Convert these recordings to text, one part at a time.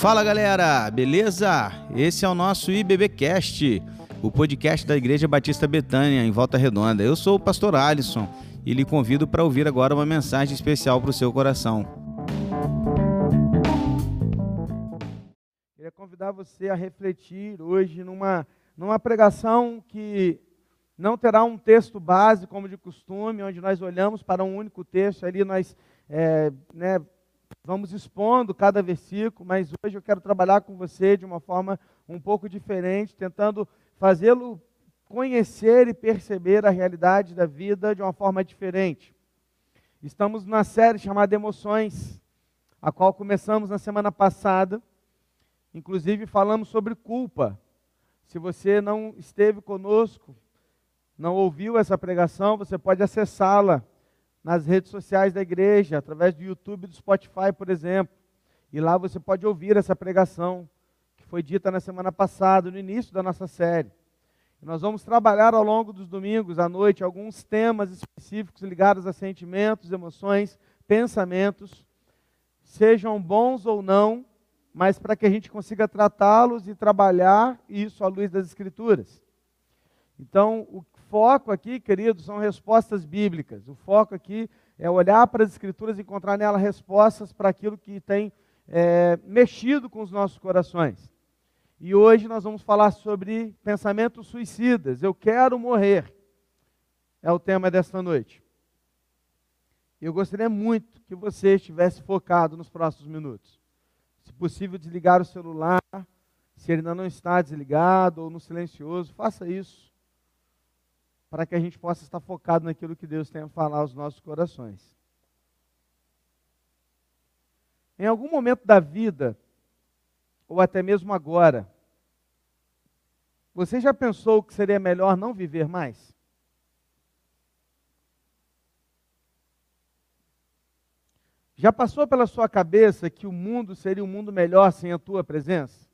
Fala galera, beleza? Esse é o nosso IBBcast, o podcast da Igreja Batista Betânia, em Volta Redonda. Eu sou o pastor Alisson e lhe convido para ouvir agora uma mensagem especial para o seu coração. Queria convidar você a refletir hoje numa, numa pregação que não terá um texto base, como de costume, onde nós olhamos para um único texto, ali nós é, né, vamos expondo cada versículo, mas hoje eu quero trabalhar com você de uma forma um pouco diferente, tentando fazê-lo conhecer e perceber a realidade da vida de uma forma diferente. Estamos numa série chamada Emoções, a qual começamos na semana passada. Inclusive falamos sobre culpa. Se você não esteve conosco, não ouviu essa pregação, você pode acessá-la nas redes sociais da igreja, através do YouTube e do Spotify, por exemplo. E lá você pode ouvir essa pregação que foi dita na semana passada, no início da nossa série. E nós vamos trabalhar ao longo dos domingos à noite alguns temas específicos ligados a sentimentos, emoções, pensamentos, sejam bons ou não, mas para que a gente consiga tratá-los e trabalhar isso à luz das Escrituras. Então, o foco aqui, queridos, são respostas bíblicas. O foco aqui é olhar para as Escrituras e encontrar nela respostas para aquilo que tem é, mexido com os nossos corações. E hoje nós vamos falar sobre pensamentos suicidas. Eu quero morrer. É o tema desta noite. Eu gostaria muito que você estivesse focado nos próximos minutos. Se possível, desligar o celular. Se ele ainda não está desligado ou no silencioso, faça isso para que a gente possa estar focado naquilo que Deus tem a falar aos nossos corações. Em algum momento da vida, ou até mesmo agora, você já pensou que seria melhor não viver mais? Já passou pela sua cabeça que o mundo seria um mundo melhor sem a tua presença?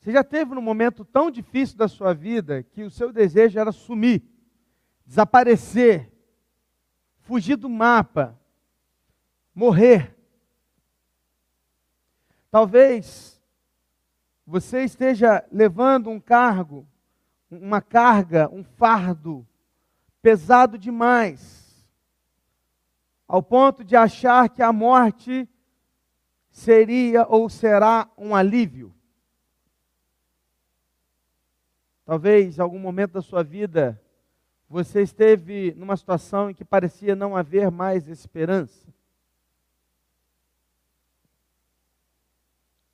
Você já teve um momento tão difícil da sua vida que o seu desejo era sumir, desaparecer, fugir do mapa, morrer. Talvez você esteja levando um cargo, uma carga, um fardo pesado demais, ao ponto de achar que a morte seria ou será um alívio. Talvez em algum momento da sua vida você esteve numa situação em que parecia não haver mais esperança.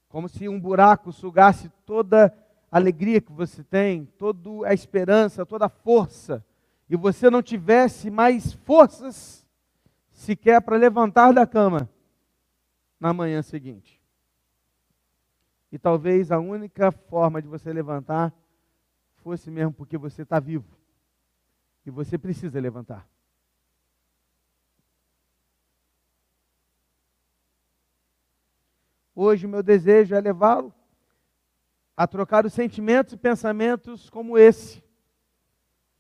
Como se um buraco sugasse toda a alegria que você tem, toda a esperança, toda a força, e você não tivesse mais forças sequer para levantar da cama na manhã seguinte. E talvez a única forma de você levantar fosse mesmo porque você está vivo e você precisa levantar. Hoje, o meu desejo é levá-lo a trocar os sentimentos e pensamentos como esse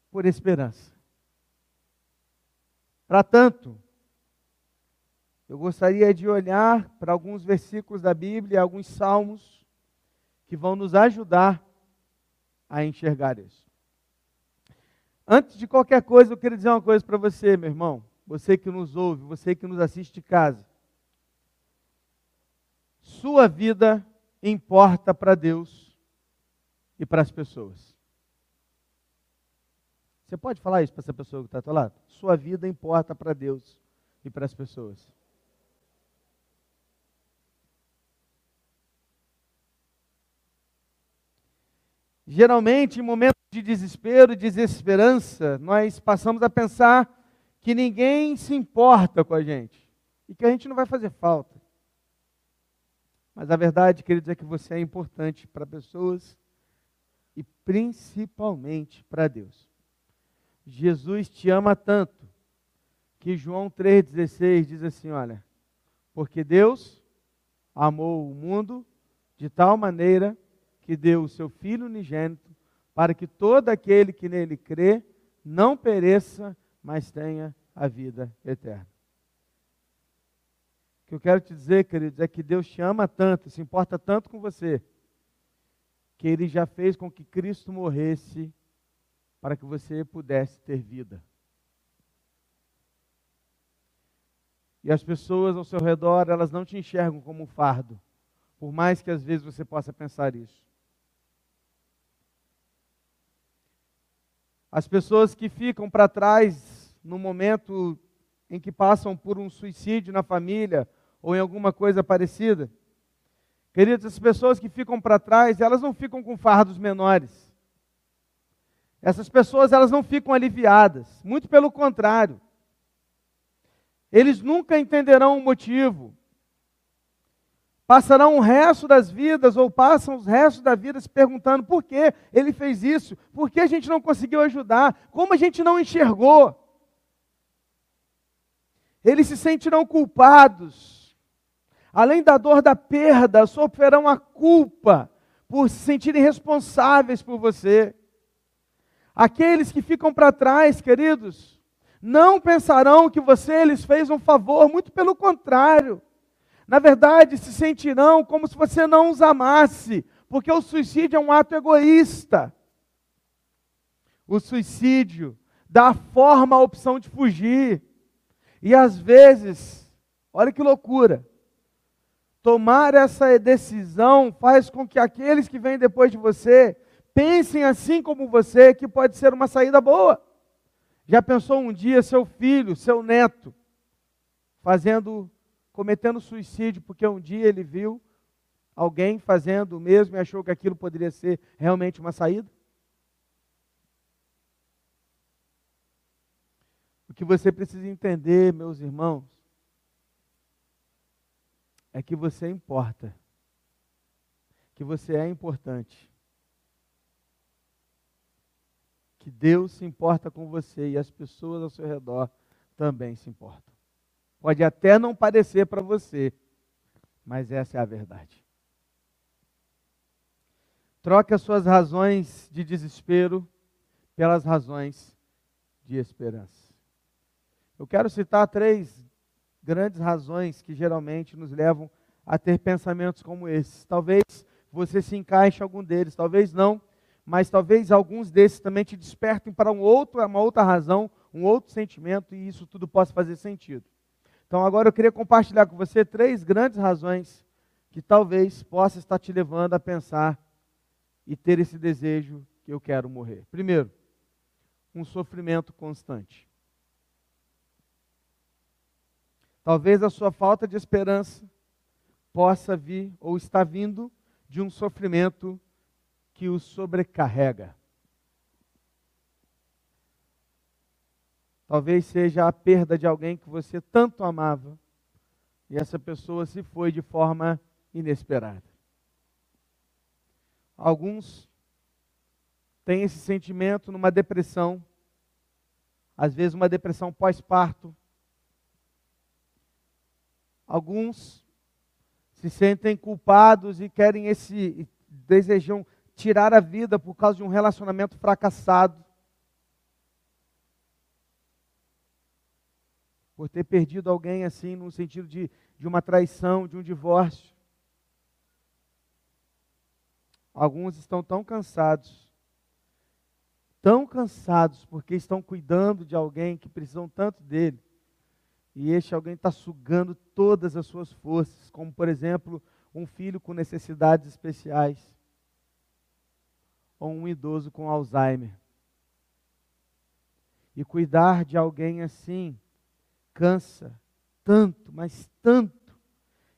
por esperança. Para tanto, eu gostaria de olhar para alguns versículos da Bíblia, alguns salmos, que vão nos ajudar a enxergar isso. Antes de qualquer coisa, eu queria dizer uma coisa para você, meu irmão, você que nos ouve, você que nos assiste de casa. Sua vida importa para Deus e para as pessoas. Você pode falar isso para essa pessoa que está ao lado? Sua vida importa para Deus e para as pessoas. Geralmente, em momentos de desespero e desesperança, nós passamos a pensar que ninguém se importa com a gente e que a gente não vai fazer falta. Mas a verdade, queridos, é que você é importante para pessoas e principalmente para Deus. Jesus te ama tanto que João 3,16 diz assim: olha, porque Deus amou o mundo de tal maneira que deu o seu Filho unigênito, para que todo aquele que nele crê não pereça, mas tenha a vida eterna. O que eu quero te dizer, queridos, é que Deus te ama tanto, se importa tanto com você, que Ele já fez com que Cristo morresse para que você pudesse ter vida. E as pessoas ao seu redor, elas não te enxergam como um fardo, por mais que às vezes você possa pensar isso. As pessoas que ficam para trás no momento em que passam por um suicídio na família ou em alguma coisa parecida, queridos, as pessoas que ficam para trás, elas não ficam com fardos menores. Essas pessoas, elas não ficam aliviadas, muito pelo contrário. Eles nunca entenderão o motivo. Passarão o resto das vidas, ou passam os restos da vida se perguntando por que ele fez isso, por que a gente não conseguiu ajudar, como a gente não enxergou. Eles se sentirão culpados. Além da dor da perda, sofrerão a culpa por se sentirem responsáveis por você. Aqueles que ficam para trás, queridos, não pensarão que você lhes fez um favor, muito pelo contrário. Na verdade, se sentirão como se você não os amasse, porque o suicídio é um ato egoísta. O suicídio dá forma à opção de fugir. E às vezes, olha que loucura, tomar essa decisão faz com que aqueles que vêm depois de você pensem assim como você, que pode ser uma saída boa. Já pensou um dia seu filho, seu neto, fazendo, cometendo suicídio, porque um dia ele viu alguém fazendo o mesmo e achou que aquilo poderia ser realmente uma saída? O que você precisa entender, meus irmãos, é que você importa, que você é importante. que Deus se importa com você e as pessoas ao seu redor também se importam. Pode até não parecer para você, mas essa é a verdade. Troque as suas razões de desespero pelas razões de esperança. Eu quero citar três grandes razões que geralmente nos levam a ter pensamentos como esses. Talvez você se encaixe em algum deles, talvez não, mas talvez alguns desses também te despertem para um outro, uma outra razão, um outro sentimento, e isso tudo possa fazer sentido. Então agora eu queria compartilhar com você três grandes razões que talvez possa estar te levando a pensar e ter esse desejo que eu quero morrer. Primeiro, um sofrimento constante. Talvez a sua falta de esperança possa vir ou está vindo de um sofrimento que o sobrecarrega. Talvez seja a perda de alguém que você tanto amava e essa pessoa se foi de forma inesperada. Alguns têm esse sentimento numa depressão, às vezes uma depressão pós-parto. Alguns se sentem culpados e querem esse desejam tirar a vida por causa de um relacionamento fracassado, por ter perdido alguém assim, no sentido de, de uma traição, de um divórcio. Alguns estão tão cansados, tão cansados, porque estão cuidando de alguém que precisam tanto dele, e este alguém está sugando todas as suas forças, como por exemplo, um filho com necessidades especiais ou um idoso com Alzheimer. E cuidar de alguém assim cansa tanto, mas tanto,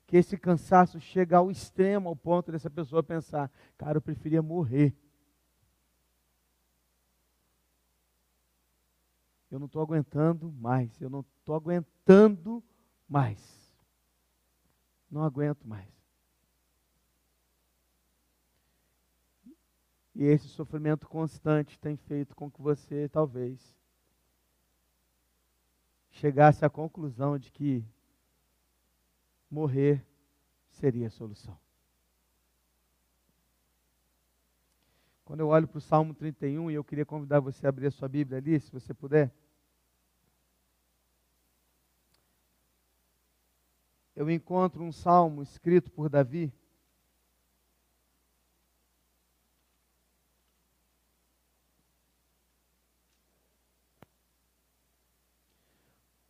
que esse cansaço chega ao extremo, ao ponto dessa pessoa pensar: cara, eu preferia morrer. Eu não estou aguentando mais, eu não estou aguentando mais. Não aguento mais. E esse sofrimento constante tem feito com que você, talvez, chegasse à conclusão de que morrer seria a solução. Quando eu olho para o Salmo 31, e eu queria convidar você a abrir a sua Bíblia ali, se você puder. eu encontro um salmo escrito por Davi.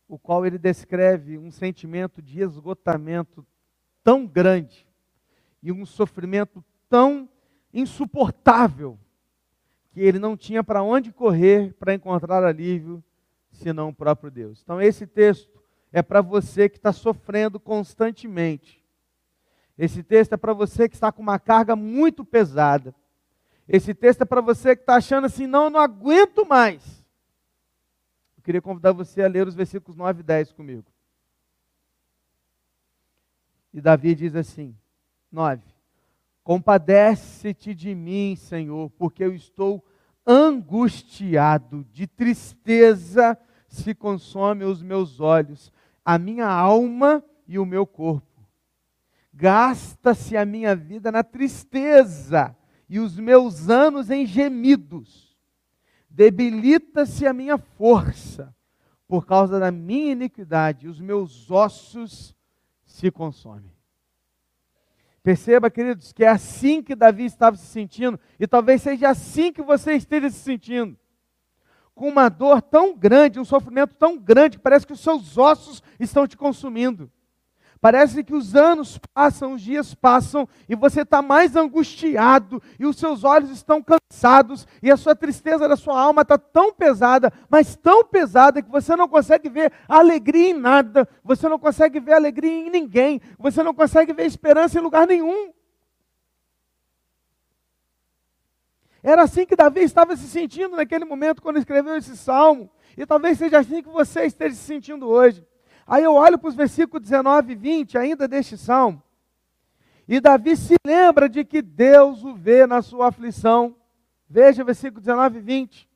O qual ele descreve um sentimento de esgotamento tão grande e um sofrimento tão insuportável que ele não tinha para onde correr para encontrar alívio senão o próprio Deus. Então, esse texto é para você que está sofrendo constantemente. Esse texto é para você que está com uma carga muito pesada. Esse texto é para você que está achando assim, não, não aguento mais. Queria convidar você a ler os versículos 9 e 10 comigo. E Davi diz assim: 9: Compadece-te de mim, Senhor, porque eu estou angustiado, de tristeza se consome os meus olhos, a minha alma e o meu corpo. Gasta-se a minha vida na tristeza e os meus anos em gemidos. Debilita-se a minha força por causa da minha iniquidade, os meus ossos se consomem. Perceba, queridos, que é assim que Davi estava se sentindo, e talvez seja assim que você esteja se sentindo. Com uma dor tão grande, um sofrimento tão grande, parece que os seus ossos estão te consumindo. Parece que os anos passam, os dias passam e você está mais angustiado e os seus olhos estão cansados e a sua tristeza da sua alma está tão pesada, mas tão pesada que você não consegue ver alegria em nada, você não consegue ver alegria em ninguém, você não consegue ver esperança em lugar nenhum. Era assim que Davi estava se sentindo naquele momento quando escreveu esse salmo, e talvez seja assim que você esteja se sentindo hoje. Aí eu olho para os versículos 19 e 20 ainda deste salmo. E Davi se lembra de que Deus o vê na sua aflição. Veja versículo 19 e 20.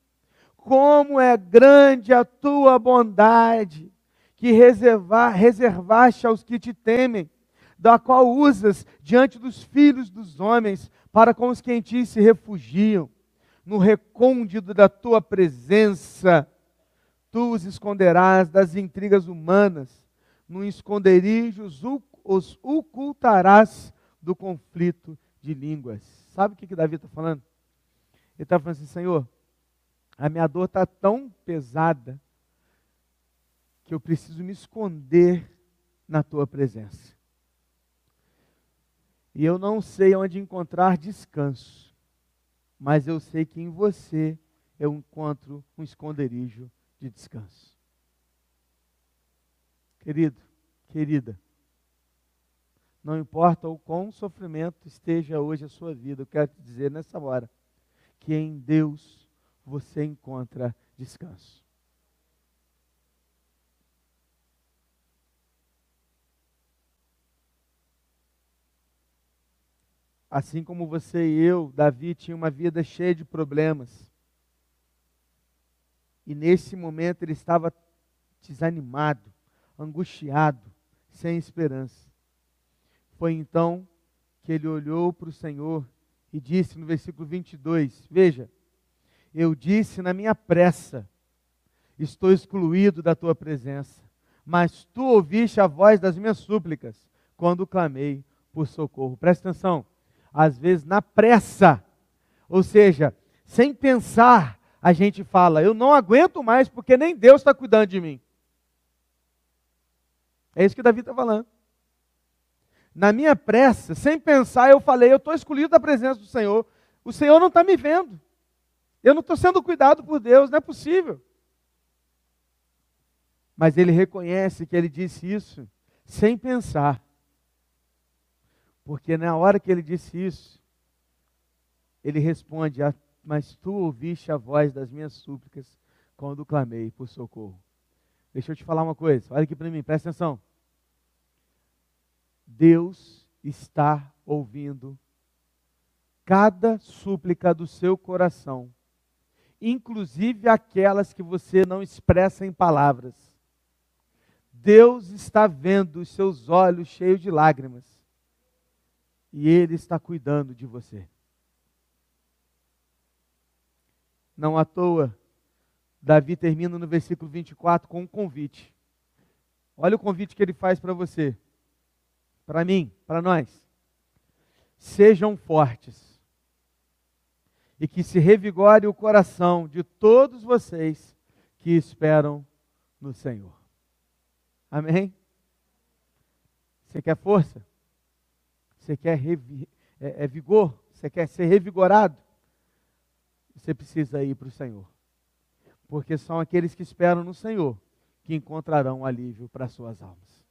Como é grande a tua bondade, que reservar, reservaste aos que te temem, da qual usas diante dos filhos dos homens, para com os que em ti se refugiam. No recôndito da tua presença, tu os esconderás das intrigas humanas, no esconderijo os ocultarás do conflito de línguas. Sabe o que, que Davi está falando? Ele está falando assim, Senhor, a minha dor está tão pesada que eu preciso me esconder na tua presença. E eu não sei onde encontrar descanso, mas eu sei que em você eu encontro um esconderijo de descanso. Querido, querida, não importa o quão sofrimento esteja hoje a sua vida, eu quero te dizer nessa hora que em Deus você encontra descanso. Assim como você e eu, Davi tinha uma vida cheia de problemas, e nesse momento ele estava desanimado, angustiado, sem esperança. Foi então que ele olhou para o Senhor e disse no versículo 22: Veja, eu disse na minha pressa, estou excluído da tua presença, mas tu ouviste a voz das minhas súplicas quando clamei por socorro. Presta atenção, às vezes na pressa, ou seja, sem pensar, a gente fala, eu não aguento mais porque nem Deus está cuidando de mim. É isso que Davi está falando. Na minha pressa, sem pensar, eu falei, eu estou escolhido da presença do Senhor. O Senhor não está me vendo. Eu não estou sendo cuidado por Deus, não é possível. Mas ele reconhece que ele disse isso sem pensar. Porque na hora que ele disse isso, ele responde: a mas tu ouviste a voz das minhas súplicas quando clamei por socorro. Deixa eu te falar uma coisa, olha aqui para mim, presta atenção. Deus está ouvindo cada súplica do seu coração, inclusive aquelas que você não expressa em palavras. Deus está vendo os seus olhos cheios de lágrimas e Ele está cuidando de você. Não à toa, Davi termina no versículo 24 com um convite. Olha o convite que ele faz para você. para mim, para nós. Sejam fortes. E que se revigore o coração de todos vocês que esperam no Senhor. Amém? Você quer força? Você quer é, é vigor? Você quer ser revigorado? Você precisa ir para o Senhor. Porque são aqueles que esperam no Senhor que encontrarão alívio para suas almas.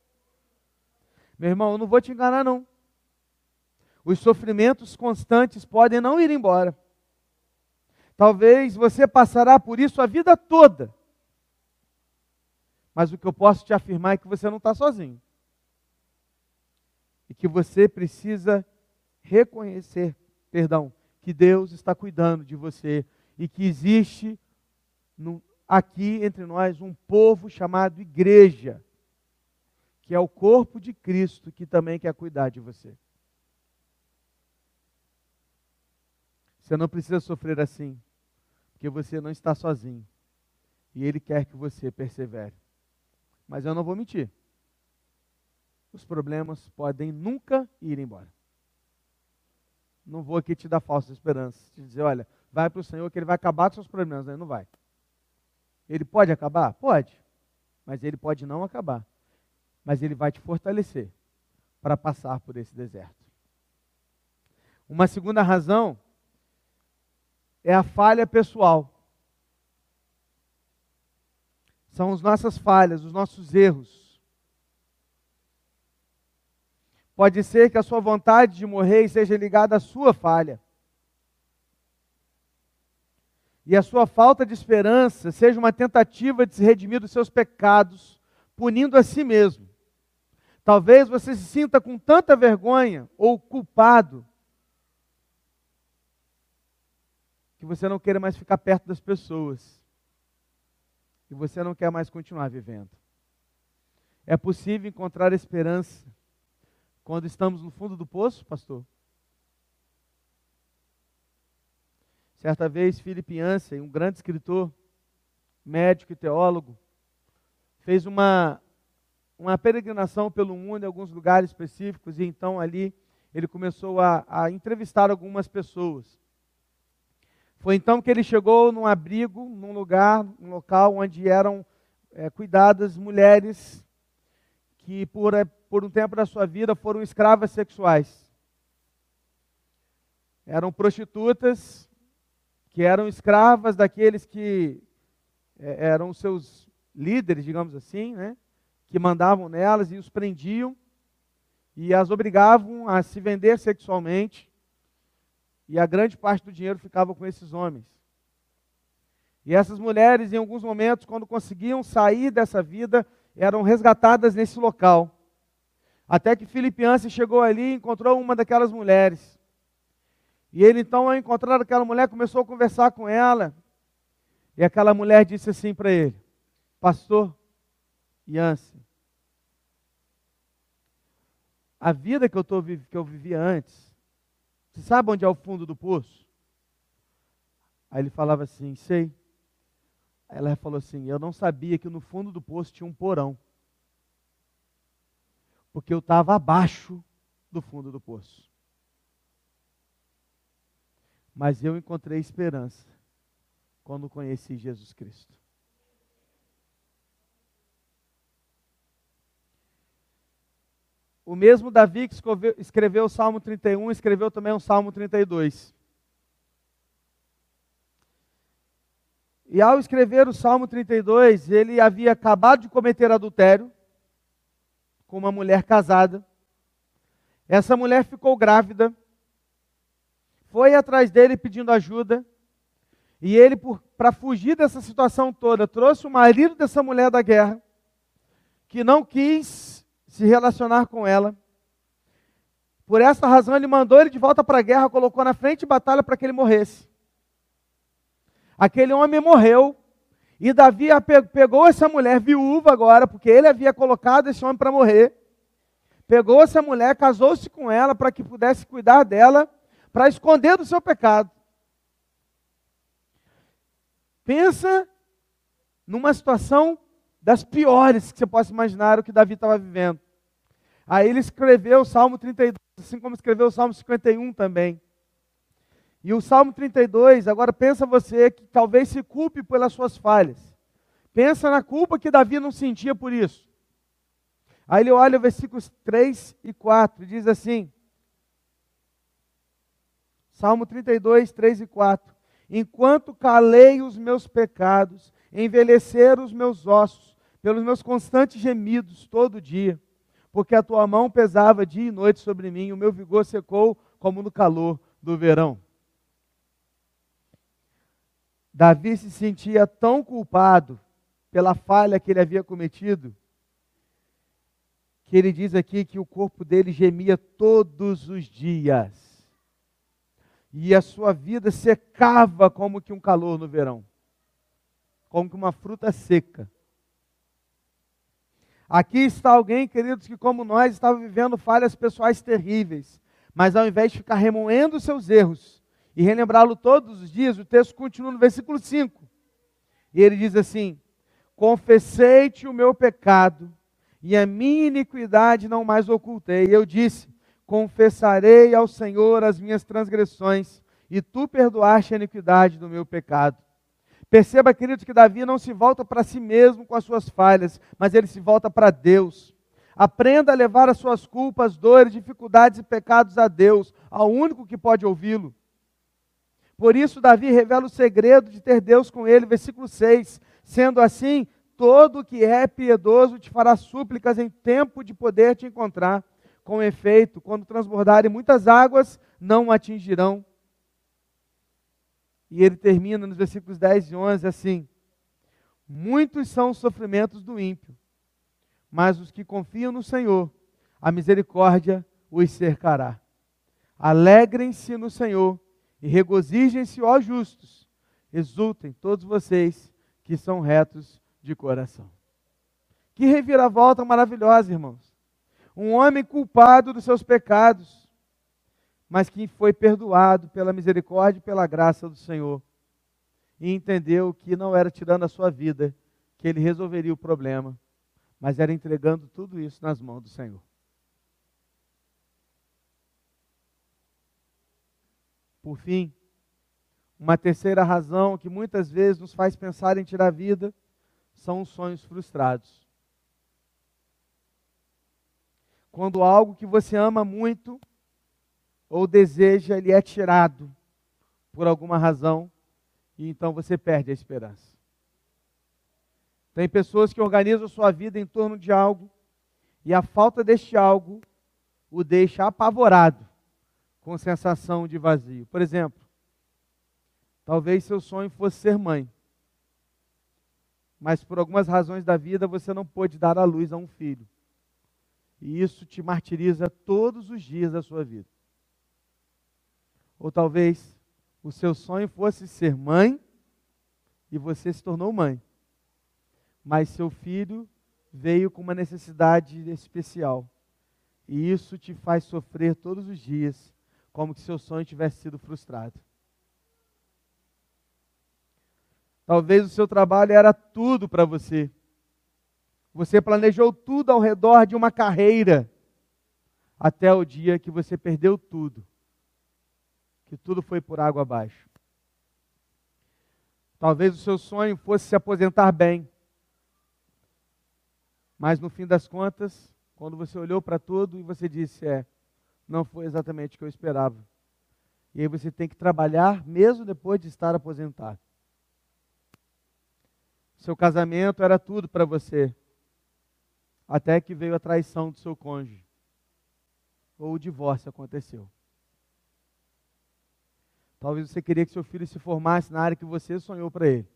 Meu irmão, eu não vou te enganar, não. Os sofrimentos constantes podem não ir embora. Talvez você passará por isso a vida toda. Mas o que eu posso te afirmar é que você não está sozinho. E que você precisa reconhecer, perdão, que Deus está cuidando de você e que existe no, aqui entre nós um povo chamado igreja, que é o corpo de Cristo que também quer cuidar de você. Você não precisa sofrer assim, porque você não está sozinho. E Ele quer que você persevere. Mas eu não vou mentir. Os problemas podem nunca ir embora. Não vou aqui te dar falsa esperança, te dizer, olha, vai para o Senhor que Ele vai acabar com seus problemas. Ele não vai. Ele pode acabar? Pode. Mas Ele pode não acabar. Mas Ele vai te fortalecer para passar por esse deserto. Uma segunda razão é a falha pessoal. São as nossas falhas, os nossos erros Pode ser que a sua vontade de morrer seja ligada à sua falha. E a sua falta de esperança seja uma tentativa de se redimir dos seus pecados, punindo a si mesmo. Talvez você se sinta com tanta vergonha ou culpado que você não queira mais ficar perto das pessoas. E você não quer mais continuar vivendo. É possível encontrar esperança quando estamos no fundo do poço, pastor? Certa vez, Philip Yancey, um grande escritor, médico e teólogo, fez uma, uma peregrinação pelo mundo em alguns lugares específicos e então ali ele começou a, a entrevistar algumas pessoas. Foi então que ele chegou num abrigo, num lugar, num local onde eram é, cuidadas mulheres que por, eh, por um tempo da sua vida foram escravas sexuais. Eram prostitutas que eram escravas daqueles que é, eram seus líderes, digamos assim, né? que mandavam nelas e os prendiam e as obrigavam a se vender sexualmente. E a grande parte do dinheiro ficava com esses homens. E essas mulheres, em alguns momentos, quando conseguiam sair dessa vida, eram resgatadas nesse local. Até que Filipiança chegou ali e encontrou uma daquelas mulheres. E ele então, ao encontrar aquela mulher, começou a conversar com ela. E aquela mulher disse assim para ele: Pastor Yance, a vida que eu, tô, que eu vivia antes, você sabe onde é o fundo do poço? Aí ele falava assim: Sei. Ela falou assim: Eu não sabia que no fundo do poço tinha um porão. Porque eu estava abaixo do fundo do poço. Mas eu encontrei esperança quando conheci Jesus Cristo. O mesmo Davi que escreveu o Salmo 31, escreveu também o Salmo 32. E ao escrever o Salmo 32, ele havia acabado de cometer adultério com uma mulher casada. Essa mulher ficou grávida, foi atrás dele pedindo ajuda, e ele, para fugir dessa situação toda, trouxe o marido dessa mulher da guerra, que não quis se relacionar com ela. Por essa razão, ele mandou ele de volta para a guerra, colocou na frente de batalha para que ele morresse. Aquele homem morreu. E Davi pegou essa mulher viúva agora, porque ele havia colocado esse homem para morrer. Pegou essa mulher, casou-se com ela para que pudesse cuidar dela, para esconder do seu pecado. Pensa numa situação das piores que você possa imaginar o que Davi estava vivendo. Aí ele escreveu o Salmo 32, assim como escreveu o Salmo 51 também. E o Salmo 32, agora pensa você que talvez se culpe pelas suas falhas. Pensa na culpa que Davi não sentia por isso. Aí ele olha versículos 3 e 4 e diz assim: Salmo 32, 3 e 4. Enquanto calei os meus pecados, envelheceram os meus ossos, pelos meus constantes gemidos todo dia, porque a tua mão pesava dia e noite sobre mim, o meu vigor secou como no calor do verão. Davi se sentia tão culpado pela falha que ele havia cometido, que ele diz aqui que o corpo dele gemia todos os dias. E a sua vida secava como que um calor no verão, como que uma fruta seca. Aqui está alguém, queridos, que como nós estava vivendo falhas pessoais terríveis, mas ao invés de ficar remoendo seus erros e relembrá-lo todos os dias, o texto continua no versículo 5. E ele diz assim: Confessei-te o meu pecado, e a minha iniquidade não mais ocultei. Eu disse: Confessarei ao Senhor as minhas transgressões, e tu perdoaste a iniquidade do meu pecado. Perceba, queridos, que Davi não se volta para si mesmo com as suas falhas, mas ele se volta para Deus. Aprenda a levar as suas culpas, dores, dificuldades e pecados a Deus, ao único que pode ouvi-lo. Por isso, Davi revela o segredo de ter Deus com ele, versículo 6. Sendo assim, todo que é piedoso te fará súplicas em tempo de poder te encontrar. Com efeito, quando transbordarem muitas águas, não o atingirão. E ele termina nos versículos 10 e 11 assim: Muitos são os sofrimentos do ímpio, mas os que confiam no Senhor, a misericórdia os cercará. Alegrem-se no Senhor e regozijem-se, ó justos. Exultem todos vocês que são retos de coração. Que reviravolta maravilhosa, irmãos um homem culpado dos seus pecados, mas que foi perdoado pela misericórdia e pela graça do Senhor. E entendeu que não era tirando a sua vida que ele resolveria o problema, mas era entregando tudo isso nas mãos do Senhor. Por fim, uma terceira razão que muitas vezes nos faz pensar em tirar a vida são os sonhos frustrados. quando algo que você ama muito ou deseja, ele é tirado por alguma razão e então você perde a esperança. Tem pessoas que organizam sua vida em torno de algo e a falta deste algo o deixa apavorado, com sensação de vazio. Por exemplo, talvez seu sonho fosse ser mãe, mas por algumas razões da vida você não pôde dar à luz a um filho. E isso te martiriza todos os dias da sua vida. Ou talvez o seu sonho fosse ser mãe e você se tornou mãe. Mas seu filho veio com uma necessidade especial. E isso te faz sofrer todos os dias, como se seu sonho tivesse sido frustrado. Talvez o seu trabalho era tudo para você você planejou tudo ao redor de uma carreira, até o dia que você perdeu tudo, que tudo foi por água abaixo. Talvez o seu sonho fosse se aposentar bem, mas no fim das contas, quando você olhou para tudo e você disse: É, não foi exatamente o que eu esperava. E aí você tem que trabalhar mesmo depois de estar aposentado. Seu casamento era tudo para você até que veio a traição do seu cônjuge, ou o divórcio aconteceu. Talvez você queria que seu filho se formasse na área que você sonhou para ele.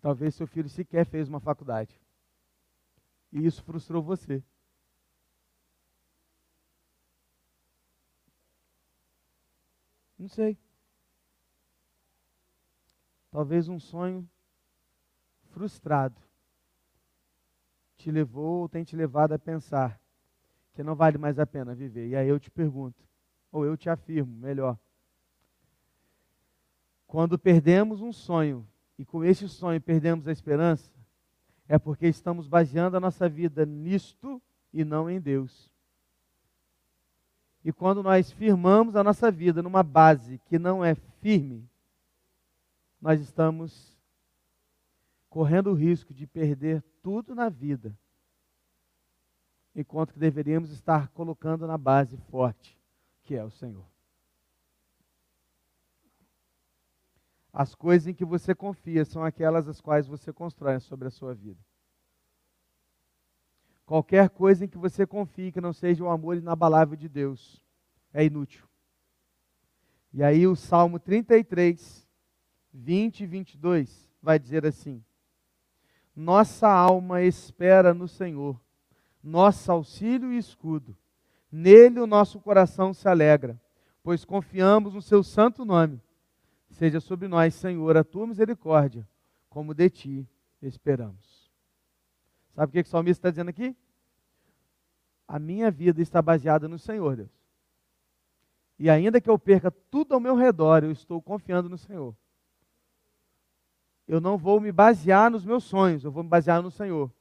Talvez seu filho sequer fez uma faculdade. E isso frustrou você. Não sei. Talvez um sonho frustrado te levou ou tem te levado a pensar que não vale mais a pena viver. E aí eu te pergunto, ou eu te afirmo, melhor. Quando perdemos um sonho e com esse sonho perdemos a esperança, é porque estamos baseando a nossa vida nisto e não em Deus. E quando nós firmamos a nossa vida numa base que não é firme, nós estamos correndo o risco de perder tudo na vida, enquanto que deveríamos estar colocando na base forte, que é o Senhor. As coisas em que você confia são aquelas as quais você constrói sobre a sua vida. Qualquer coisa em que você confie que não seja o amor inabalável de Deus é inútil. E aí o Salmo 33, 20 e 22 vai dizer assim: Nossa alma espera no Senhor, nosso auxílio e escudo. Nele o nosso coração se alegra, pois confiamos no seu santo nome. Seja sobre nós, Senhor, a tua misericórdia, como de ti esperamos. Sabe o que, o salmista está dizendo aqui? A minha vida está baseada no Senhor, Deus. E ainda que eu perca tudo ao meu redor, eu estou confiando no Senhor. Eu não vou me basear nos meus sonhos, eu vou me basear no Senhor.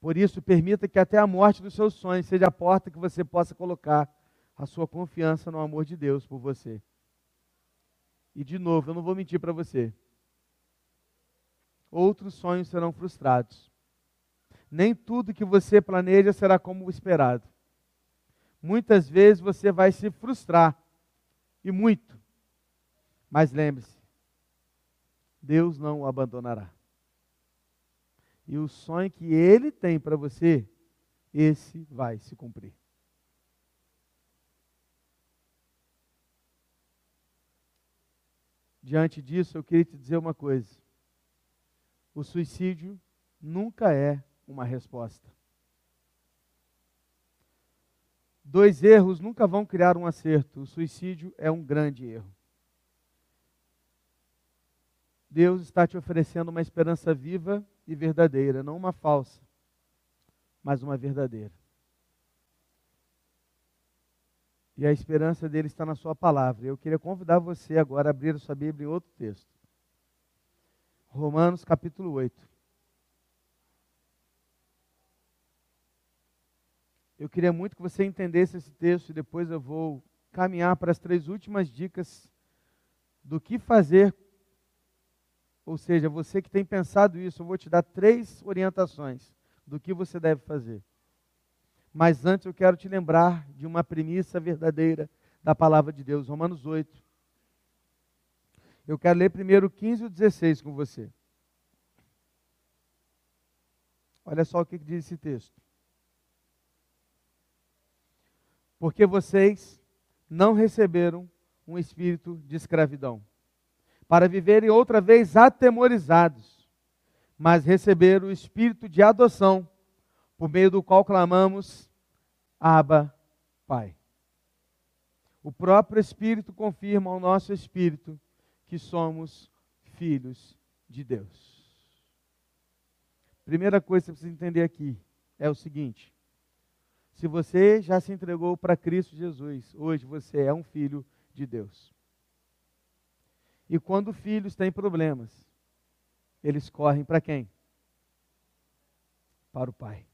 Por isso, permita que até a morte dos seus sonhos seja a porta que você possa colocar a sua confiança no amor de Deus por você. E de novo, eu não vou mentir para você. Outros sonhos serão frustrados. Nem tudo que você planeja será como esperado. Muitas vezes você vai se frustrar. E muito. Mas lembre-se, Deus não o abandonará. E o sonho que Ele tem para você, esse vai se cumprir. Diante disso, eu queria te dizer uma coisa. O suicídio nunca é uma resposta. Dois erros nunca vão criar um acerto. O suicídio é um grande erro. Deus está te oferecendo uma esperança viva e verdadeira, não uma falsa, mas uma verdadeira. E a esperança dele está na sua palavra. Eu queria convidar você agora a abrir a sua Bíblia em outro texto. Romanos capítulo 8. Eu queria muito que você entendesse esse texto e depois eu vou caminhar para as três últimas dicas do que fazer. Ou seja, você que tem pensado isso, eu vou te dar três orientações do que você deve fazer. Mas antes eu quero te lembrar de uma premissa verdadeira da palavra de Deus, Romanos 8. Eu quero ler primeiro o 15 e o 16 com você. Olha só o que diz esse texto. Porque vocês não receberam um espírito de escravidão, para viverem outra vez atemorizados, mas receberam o espírito de adoção por meio do qual clamamos, Abba, Pai. O próprio Espírito confirma ao nosso espírito que somos filhos de Deus. Primeira coisa que você precisa entender aqui é o seguinte: se você já se entregou para Cristo Jesus, hoje você é um filho de Deus. E quando filhos têm problemas, eles correm para quem? Para o Pai.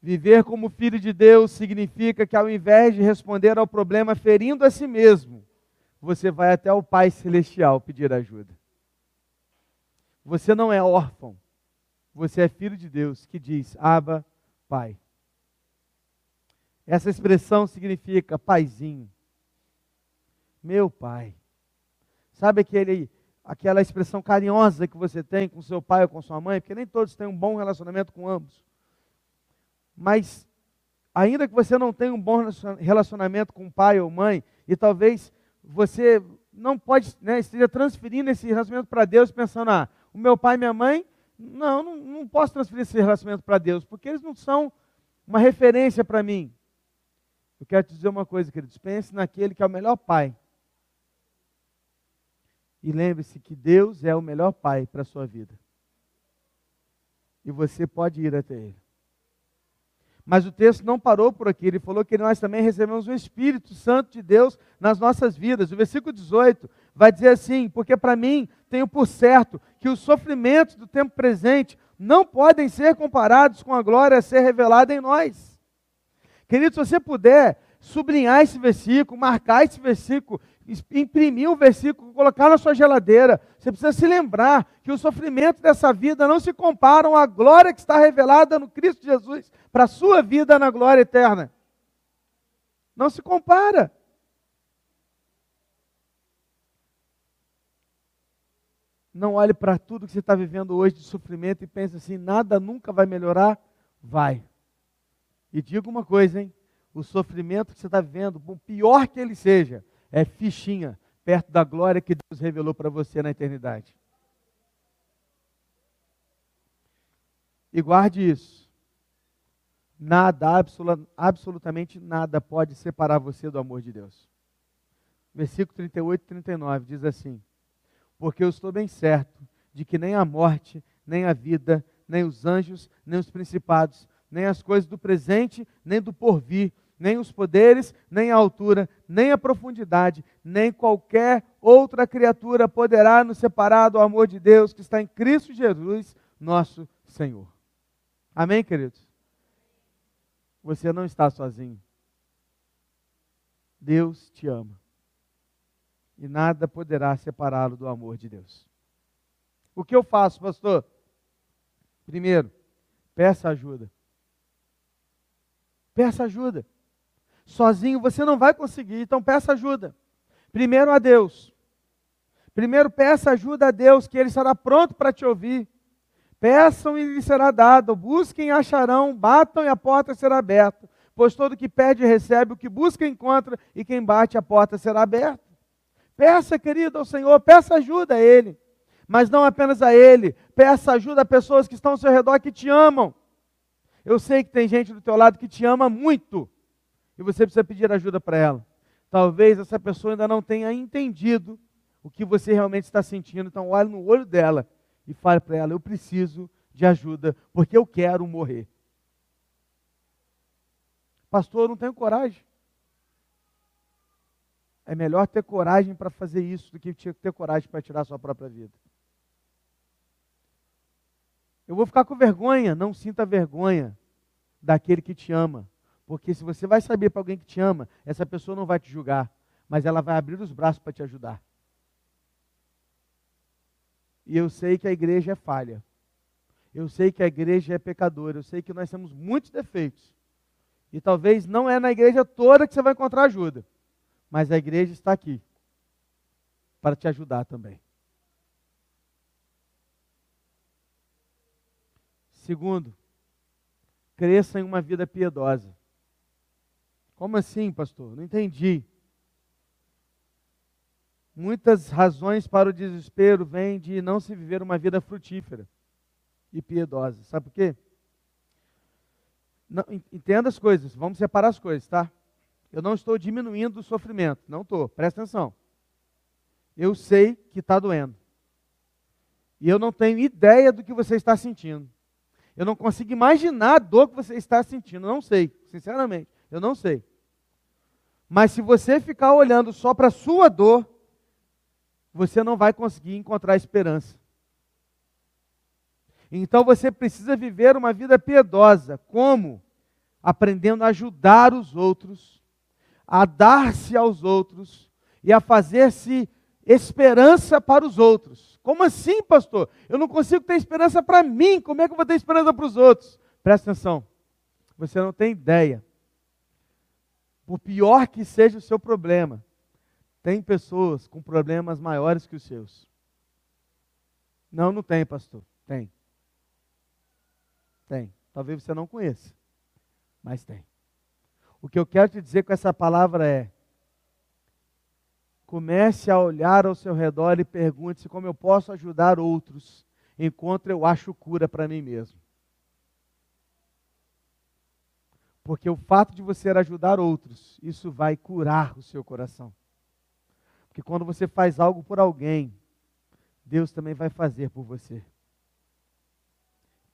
Viver como filho de Deus significa que ao invés de responder ao problema ferindo a si mesmo, você vai até o Pai Celestial pedir ajuda. Você não é órfão, você é filho de Deus que diz: Aba, Pai. Essa expressão significa paizinho, meu pai. Sabe aquele, aquela expressão carinhosa que você tem com seu pai ou com sua mãe? Porque nem todos têm um bom relacionamento com ambos. Mas, ainda que você não tenha um bom relacionamento com pai ou mãe, e talvez você não pode, né, esteja transferindo esse relacionamento para Deus, pensando, ah, o meu pai e minha mãe, não, não, não posso transferir esse relacionamento para Deus, porque eles não são uma referência para mim. Eu quero te dizer uma coisa, queridos, pense naquele que é o melhor pai. E lembre-se que Deus é o melhor pai para a sua vida. E você pode ir até Ele. Mas o texto não parou por aqui, ele falou que nós também recebemos o Espírito Santo de Deus nas nossas vidas. O versículo 18 vai dizer assim: porque para mim tenho por certo que os sofrimentos do tempo presente não podem ser comparados com a glória a ser revelada em nós. Querido, se você puder sublinhar esse versículo, marcar esse versículo, imprimir o versículo, colocar na sua geladeira, você precisa se lembrar que os sofrimentos dessa vida não se comparam à glória que está revelada no Cristo Jesus para a sua vida na glória eterna. Não se compara. Não olhe para tudo que você está vivendo hoje de sofrimento e pense assim: nada nunca vai melhorar. Vai. E diga uma coisa, hein? O sofrimento que você está vivendo, por pior que ele seja, é fichinha perto da glória que Deus revelou para você na eternidade. E guarde isso. Nada, absolutamente nada pode separar você do amor de Deus. Versículo 38 e 39 diz assim: porque eu estou bem certo de que nem a morte, nem a vida, nem os anjos, nem os principados, nem as coisas do presente, nem do porvir, nem os poderes, nem a altura, nem a profundidade, nem qualquer outra criatura poderá nos separar do amor de Deus que está em Cristo Jesus, nosso Senhor. Amém, queridos? Você não está sozinho. Deus te ama e nada poderá separá-lo do amor de Deus. O que eu faço, pastor? Primeiro, peça ajuda. Peça ajuda. Sozinho você não vai conseguir, então peça ajuda. Primeiro a Deus. Primeiro peça ajuda a Deus, que Ele estará pronto para te ouvir. Peçam e lhe será dado, busquem e acharão, batam e a porta será aberta. Pois todo que pede recebe, o que busca encontra, e quem bate a porta será aberta. Peça, querido, ao Senhor, peça ajuda a Ele. Mas não apenas a Ele, peça ajuda a pessoas que estão ao seu redor que te amam. Eu sei que tem gente do teu lado que te ama muito e você precisa pedir ajuda para ela. Talvez essa pessoa ainda não tenha entendido o que você realmente está sentindo, então olhe no olho dela e fale para ela: Eu preciso de ajuda porque eu quero morrer. Pastor, eu não tenho coragem. É melhor ter coragem para fazer isso do que ter coragem para tirar a sua própria vida. Eu vou ficar com vergonha, não sinta vergonha daquele que te ama. Porque se você vai saber para alguém que te ama, essa pessoa não vai te julgar, mas ela vai abrir os braços para te ajudar. E eu sei que a igreja é falha. Eu sei que a igreja é pecadora. Eu sei que nós temos muitos defeitos. E talvez não é na igreja toda que você vai encontrar ajuda. Mas a igreja está aqui para te ajudar também. Segundo, cresça em uma vida piedosa. Como assim, pastor? Não entendi. Muitas razões para o desespero vêm de não se viver uma vida frutífera e piedosa. Sabe por quê? Entenda as coisas, vamos separar as coisas, tá? Eu não estou diminuindo o sofrimento, não estou, presta atenção. Eu sei que está doendo. E eu não tenho ideia do que você está sentindo. Eu não consigo imaginar a dor que você está sentindo, não sei, sinceramente, eu não sei. Mas se você ficar olhando só para a sua dor, você não vai conseguir encontrar esperança. Então você precisa viver uma vida piedosa. Como? Aprendendo a ajudar os outros a dar-se aos outros e a fazer-se esperança para os outros. Como assim, pastor? Eu não consigo ter esperança para mim, como é que eu vou ter esperança para os outros? Presta atenção, você não tem ideia. Por pior que seja o seu problema, tem pessoas com problemas maiores que os seus. Não, não tem, pastor. Tem. Tem. Talvez você não conheça, mas tem. O que eu quero te dizer com essa palavra é: comece a olhar ao seu redor e pergunte-se como eu posso ajudar outros, enquanto eu acho cura para mim mesmo. Porque o fato de você ajudar outros, isso vai curar o seu coração. Porque quando você faz algo por alguém, Deus também vai fazer por você.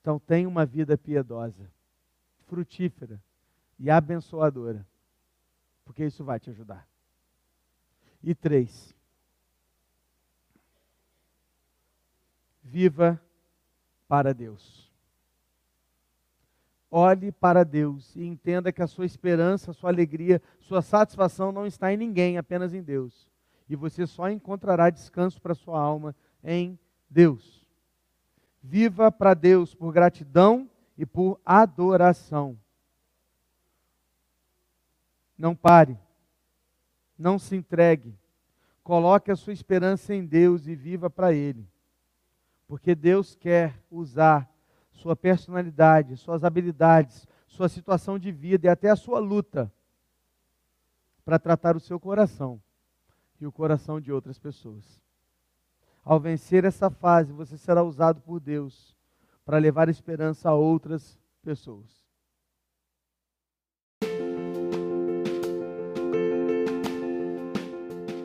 Então tenha uma vida piedosa, frutífera e abençoadora, porque isso vai te ajudar. E três, viva para Deus. Olhe para Deus e entenda que a sua esperança, a sua alegria, sua satisfação não está em ninguém, apenas em Deus. E você só encontrará descanso para sua alma em Deus. Viva para Deus por gratidão e por adoração. Não pare. Não se entregue. Coloque a sua esperança em Deus e viva para Ele. Porque Deus quer usar sua personalidade, suas habilidades, sua situação de vida e até a sua luta para tratar o seu coração e o coração de outras pessoas. Ao vencer essa fase, você será usado por Deus para levar esperança a outras pessoas.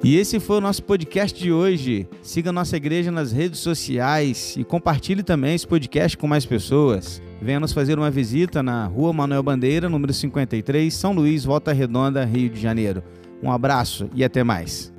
E esse foi o nosso podcast de hoje. Siga nossa igreja nas redes sociais e compartilhe também esse podcast com mais pessoas. Venha nos fazer uma visita na Rua Manuel Bandeira, número 53, São Luís, Volta Redonda, Rio de Janeiro. Um abraço e até mais.